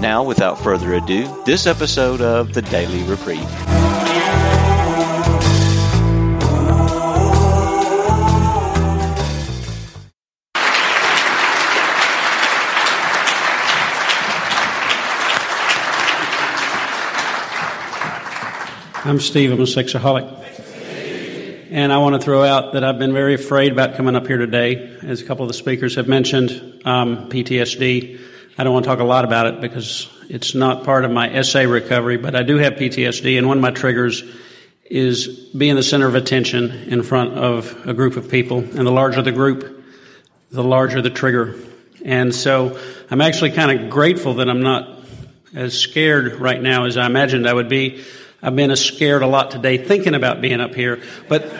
Now, without further ado, this episode of the Daily Reprieve. I'm Steve. I'm a sexaholic. And I want to throw out that I've been very afraid about coming up here today. As a couple of the speakers have mentioned, um, PTSD. I don't want to talk a lot about it because it's not part of my SA recovery, but I do have PTSD, and one of my triggers is being the center of attention in front of a group of people. And the larger the group, the larger the trigger. And so I'm actually kind of grateful that I'm not as scared right now as I imagined I would be. I've been scared a lot today thinking about being up here, but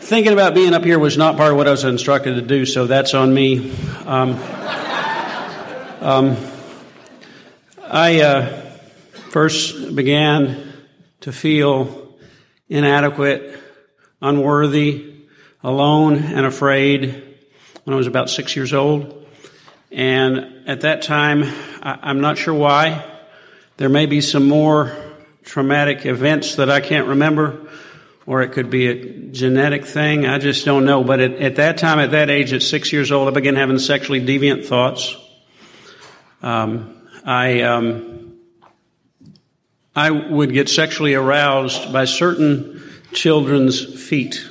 thinking about being up here was not part of what I was instructed to do, so that's on me. Um, um, I uh, first began to feel inadequate, unworthy, alone, and afraid when I was about six years old. And at that time, I, am not sure why. There may be some more traumatic events that I can't remember, or it could be a genetic thing. I just don't know. But at, at that time, at that age, at six years old, I began having sexually deviant thoughts. Um, I um, I would get sexually aroused by certain children's feet,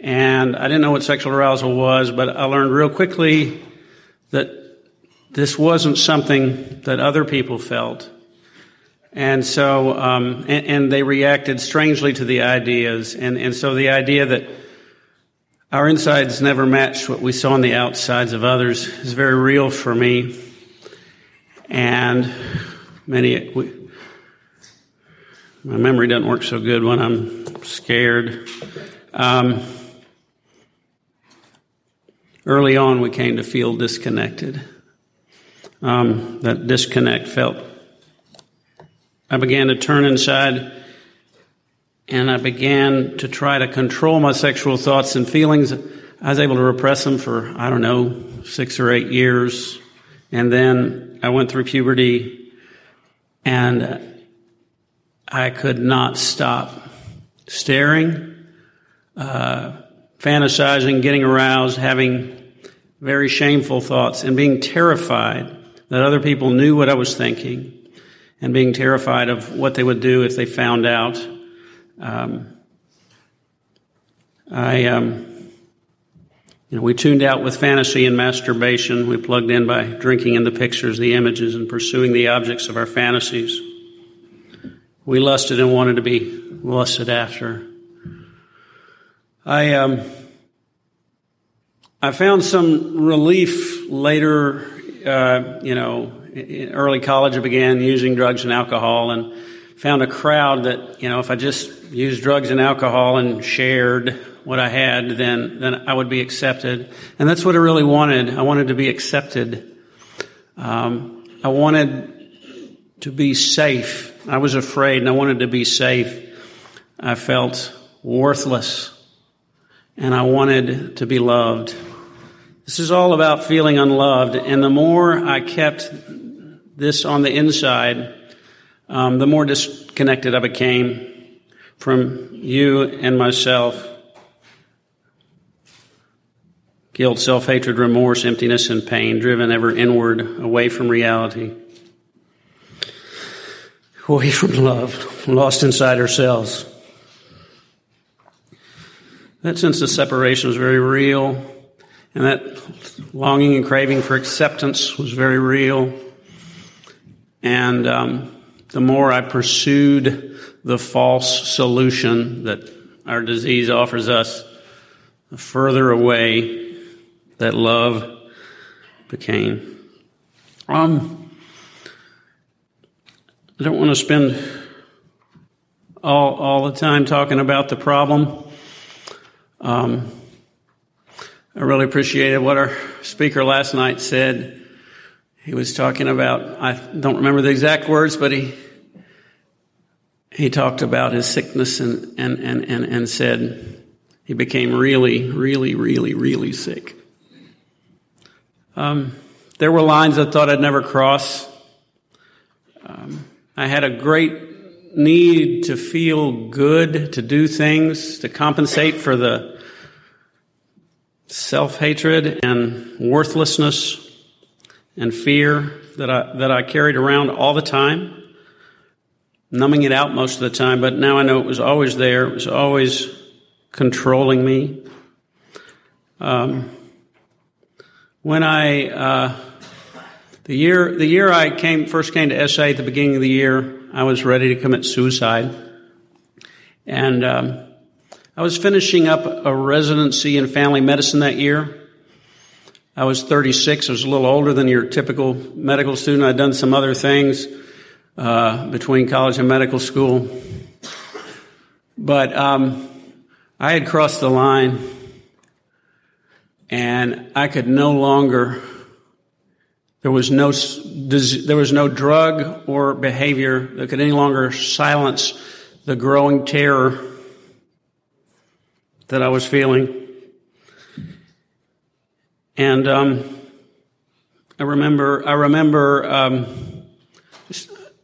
and I didn't know what sexual arousal was, but I learned real quickly that this wasn't something that other people felt. And so, um, and, and, they reacted strangely to the ideas. And, and so the idea that our insides never match what we saw on the outsides of others is very real for me. And many, we, my memory doesn't work so good when I'm scared. Um, early on, we came to feel disconnected. Um, that disconnect felt I began to turn inside and I began to try to control my sexual thoughts and feelings. I was able to repress them for, I don't know, six or eight years. And then I went through puberty and I could not stop staring, uh, fantasizing, getting aroused, having very shameful thoughts, and being terrified that other people knew what I was thinking and being terrified of what they would do if they found out. Um, I, um, you know, we tuned out with fantasy and masturbation. We plugged in by drinking in the pictures, the images, and pursuing the objects of our fantasies. We lusted and wanted to be lusted after. I, um, I found some relief later, uh, you know, in early college, I began using drugs and alcohol and found a crowd that, you know, if I just used drugs and alcohol and shared what I had, then, then I would be accepted. And that's what I really wanted. I wanted to be accepted. Um, I wanted to be safe. I was afraid and I wanted to be safe. I felt worthless and I wanted to be loved. This is all about feeling unloved. And the more I kept this on the inside, um, the more disconnected I became from you and myself. Guilt, self hatred, remorse, emptiness, and pain, driven ever inward, away from reality, away from love, lost inside ourselves. That sense of separation was very real, and that longing and craving for acceptance was very real. And um, the more I pursued the false solution that our disease offers us, the further away that love became. Um, I don't want to spend all, all the time talking about the problem. Um, I really appreciated what our speaker last night said. He was talking about, I don't remember the exact words, but he, he talked about his sickness and, and, and, and, and said he became really, really, really, really sick. Um, there were lines I thought I'd never cross. Um, I had a great need to feel good, to do things, to compensate for the self hatred and worthlessness and fear that I, that I carried around all the time, numbing it out most of the time, but now I know it was always there. It was always controlling me. Um, when I, uh, the year, the year I came, first came to SA at the beginning of the year, I was ready to commit suicide. And, um, I was finishing up a residency in family medicine that year. I was 36. I was a little older than your typical medical student. I'd done some other things, uh, between college and medical school. But, um, I had crossed the line and I could no longer there was no, there was no drug or behavior that could any longer silence the growing terror that I was feeling. And um, I remember, I remember um,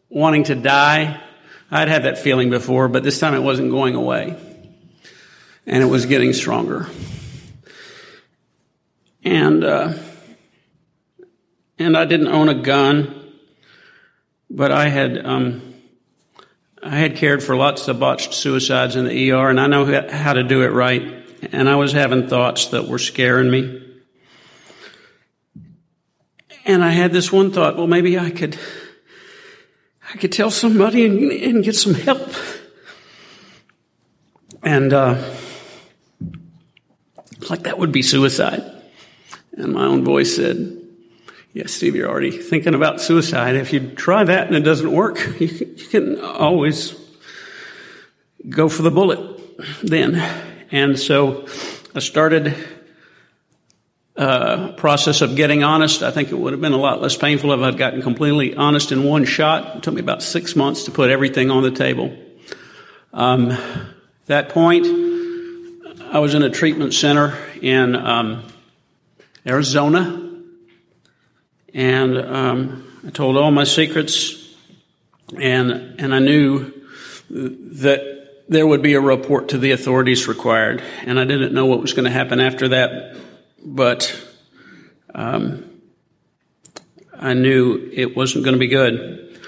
wanting to die. I'd had that feeling before, but this time it wasn't going away, and it was getting stronger. And uh, and I didn't own a gun, but I had um, I had cared for lots of botched suicides in the ER, and I know how to do it right. And I was having thoughts that were scaring me. And I had this one thought: well, maybe I could I could tell somebody and, and get some help. And uh, like that would be suicide. And my own voice said, Yes, Steve, you're already thinking about suicide. If you try that and it doesn't work, you can, you can always go for the bullet then. And so I started a process of getting honest. I think it would have been a lot less painful if I'd gotten completely honest in one shot. It took me about six months to put everything on the table. Um, that point, I was in a treatment center in um, Arizona. And um, I told all my secrets, and and I knew that there would be a report to the authorities required, and I didn't know what was going to happen after that, but um, I knew it wasn't going to be good.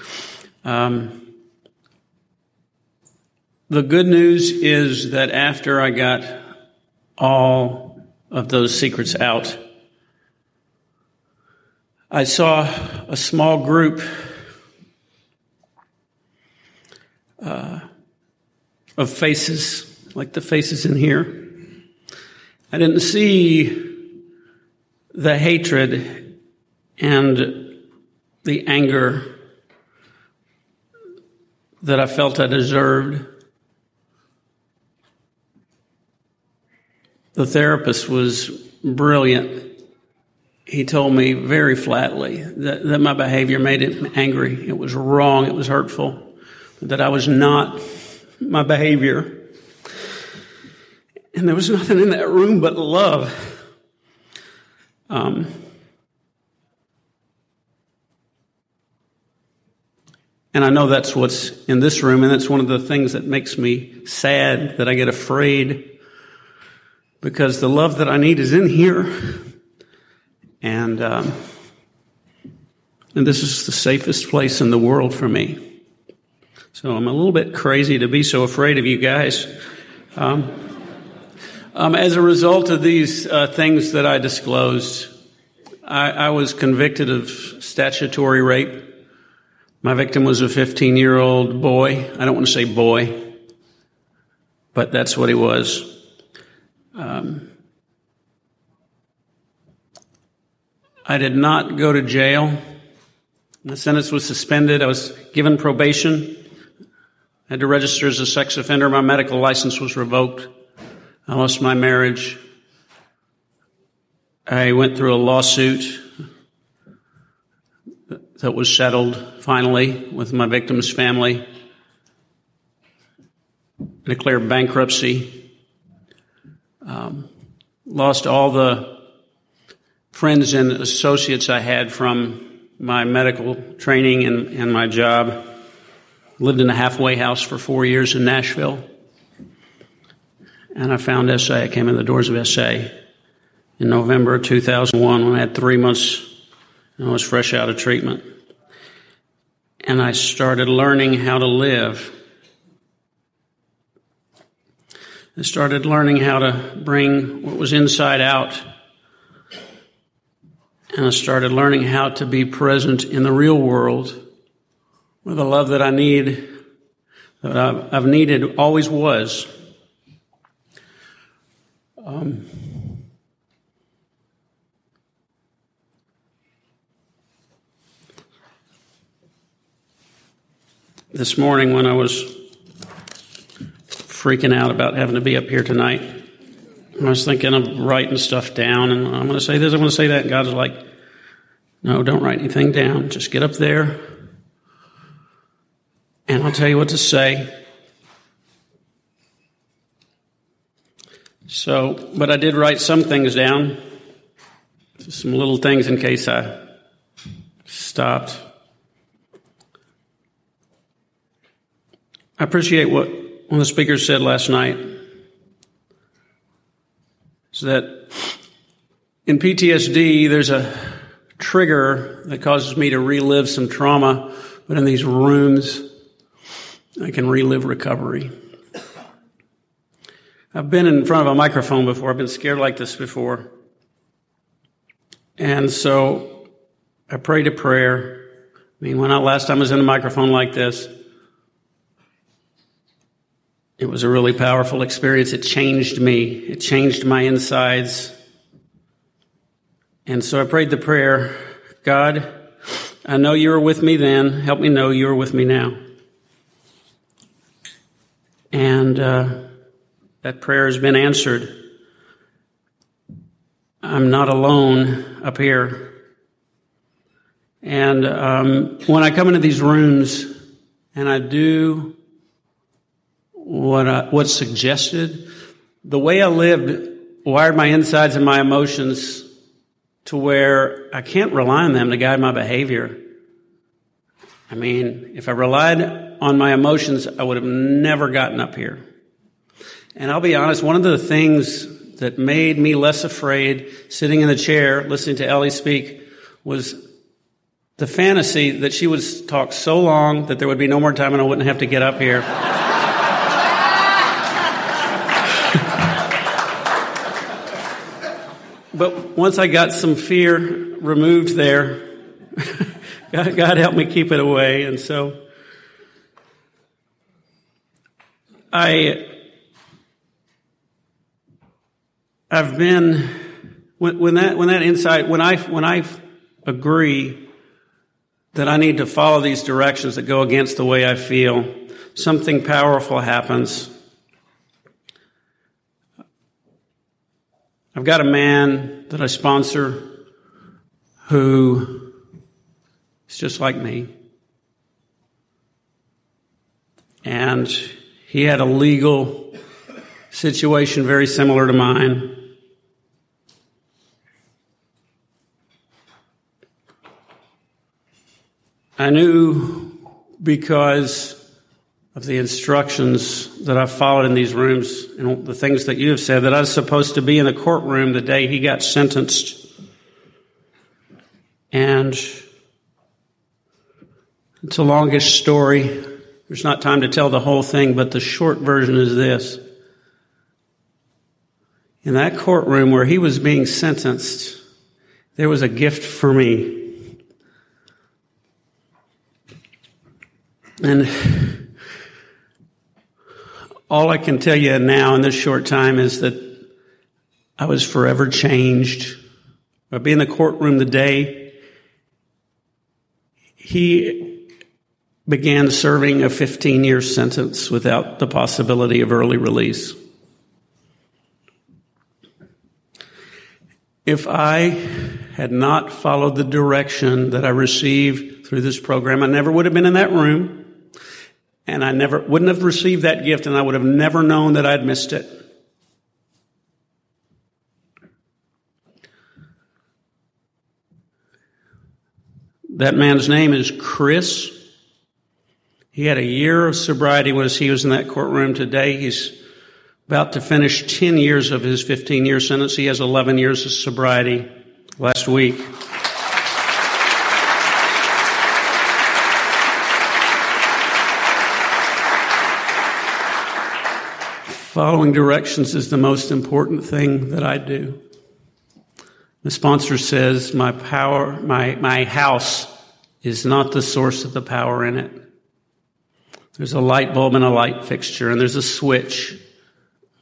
Um, the good news is that after I got all of those secrets out, I saw a small group uh, of faces, like the faces in here. I didn't see the hatred and the anger that I felt I deserved. The therapist was brilliant he told me very flatly that, that my behavior made him angry. It was wrong. It was hurtful. That I was not my behavior. And there was nothing in that room but love. Um, and I know that's what's in this room, and that's one of the things that makes me sad that I get afraid because the love that I need is in here. And, um, and this is the safest place in the world for me. So I'm a little bit crazy to be so afraid of you guys. Um, um, as a result of these uh, things that I disclosed, I, I, was convicted of statutory rape. My victim was a 15 year old boy. I don't want to say boy, but that's what he was. Um, I did not go to jail. My sentence was suspended. I was given probation. I had to register as a sex offender. My medical license was revoked. I lost my marriage. I went through a lawsuit that was settled finally with my victim's family. I declared bankruptcy. Um, lost all the friends and associates I had from my medical training and, and my job. Lived in a halfway house for four years in Nashville. And I found SA. I came in the doors of SA in November of 2001 when I had three months and I was fresh out of treatment. And I started learning how to live. I started learning how to bring what was inside out. And I started learning how to be present in the real world with the love that I need, that I've needed, always was. Um, this morning when I was freaking out about having to be up here tonight. I was thinking of writing stuff down, and I'm going to say this, I'm going to say that. And God was like, no, don't write anything down. Just get up there, and I'll tell you what to say. So, but I did write some things down, some little things in case I stopped. I appreciate what one of the speakers said last night. That in PTSD, there's a trigger that causes me to relive some trauma, but in these rooms, I can relive recovery. I've been in front of a microphone before. I've been scared like this before. And so I prayed a prayer. I mean, when I last time I was in a microphone like this, it was a really powerful experience. It changed me. It changed my insides. And so I prayed the prayer, God, I know you were with me then. Help me know you are with me now. And uh, that prayer has been answered. I'm not alone up here. And um, when I come into these rooms and I do what I, what's suggested. The way I lived wired my insides and my emotions to where I can't rely on them to guide my behavior. I mean, if I relied on my emotions, I would have never gotten up here. And I'll be honest, one of the things that made me less afraid sitting in the chair listening to Ellie speak was the fantasy that she would talk so long that there would be no more time and I wouldn't have to get up here. but once I got some fear removed there, God, God helped me keep it away. And so I, I've been, when, when that, when that insight, when I, when I agree that I need to follow these directions that go against the way I feel, something powerful happens I've got a man that I sponsor who is just like me. And he had a legal situation very similar to mine. I knew because of the instructions that I've followed in these rooms and the things that you have said that I was supposed to be in the courtroom the day he got sentenced. And it's a longish story. There's not time to tell the whole thing, but the short version is this. In that courtroom where he was being sentenced, there was a gift for me. And all I can tell you now in this short time is that I was forever changed. I'd be in the courtroom the day he began serving a 15 year sentence without the possibility of early release. If I had not followed the direction that I received through this program, I never would have been in that room and I never wouldn't have received that gift and I would have never known that I'd missed it. That man's name is Chris. He had a year of sobriety when he was in that courtroom today. He's about to finish 10 years of his 15 year sentence. He has 11 years of sobriety last week. Following directions is the most important thing that I do. The sponsor says, my power, my, my house is not the source of the power in it. There's a light bulb and a light fixture and there's a switch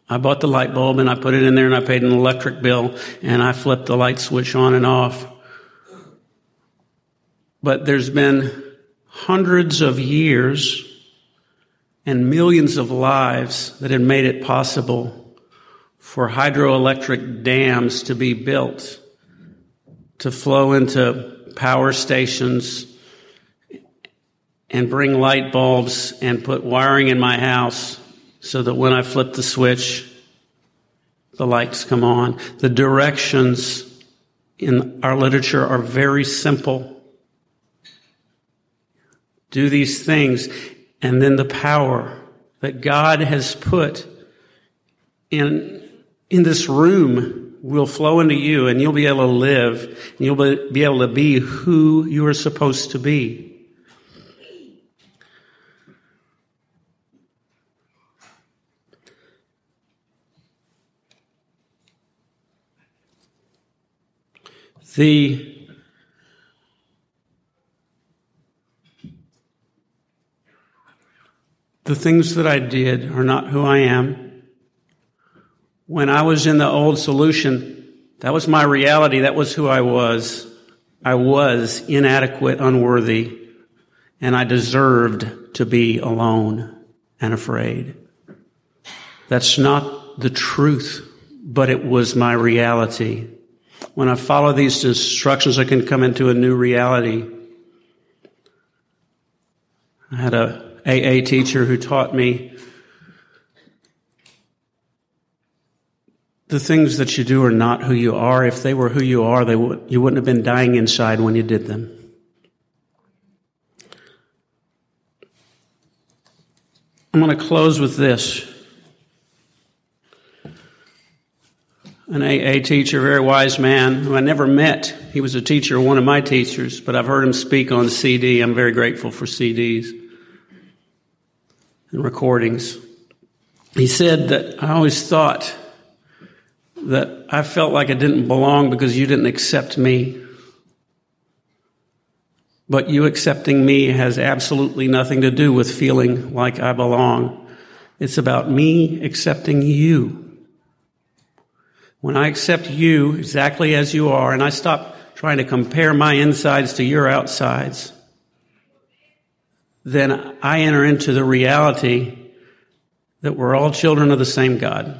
I bought the light bulb and I put it in there and I paid an electric bill and I flipped the light switch on and off. But there's been hundreds of years and millions of lives that had made it possible for hydroelectric dams to be built to flow into power stations and bring light bulbs and put wiring in my house so that when I flip the switch, the lights come on. The directions in our literature are very simple. Do these things, and then the power that God has put in, in this room will flow into you, and you'll be able to live, and you'll be able to be who you are supposed to be. The the things that I did are not who I am. When I was in the old solution, that was my reality. That was who I was. I was inadequate, unworthy, and I deserved to be alone and afraid. That's not the truth, but it was my reality. When I follow these instructions, I can come into a new reality. I had a AA teacher who taught me the things that you do are not who you are. If they were who you are, they w- you wouldn't have been dying inside when you did them. I'm going to close with this. an AA teacher, very wise man who I never met. He was a teacher, one of my teachers, but I've heard him speak on CD. I'm very grateful for CDs and recordings. He said that I always thought that I felt like I didn't belong because you didn't accept me. But you accepting me has absolutely nothing to do with feeling like I belong. It's about me accepting you. When I accept you exactly as you are and I stop trying to compare my insides to your outsides, then I enter into the reality that we're all children of the same God.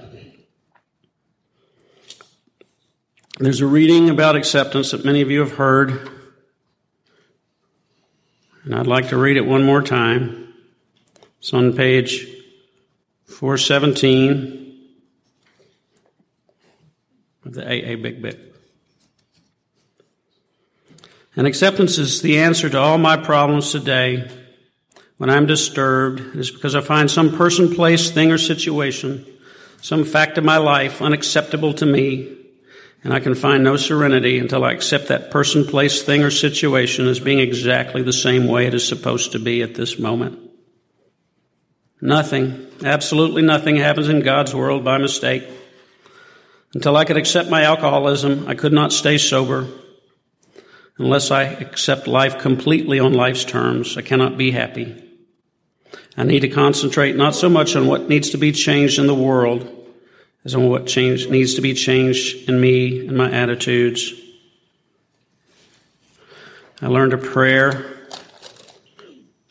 There's a reading about acceptance that many of you have heard, and I'd like to read it one more time. It's on page 417 of the AA Big Book. And acceptance is the answer to all my problems today. When I'm disturbed, it is because I find some person, place, thing, or situation, some fact of my life unacceptable to me, and I can find no serenity until I accept that person, place, thing, or situation as being exactly the same way it is supposed to be at this moment. Nothing, absolutely nothing happens in God's world by mistake. Until I could accept my alcoholism, I could not stay sober. Unless I accept life completely on life's terms, I cannot be happy. I need to concentrate not so much on what needs to be changed in the world as on what change, needs to be changed in me and my attitudes. I learned a prayer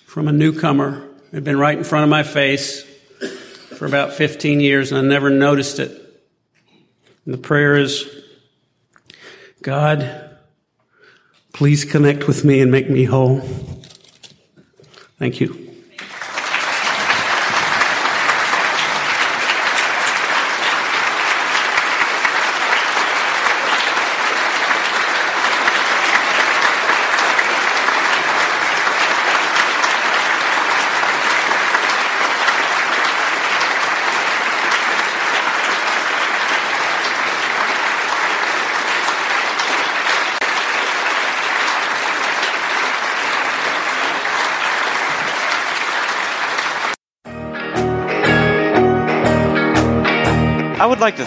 from a newcomer. It had been right in front of my face for about 15 years, and I never noticed it. And the prayer is God, please connect with me and make me whole. Thank you.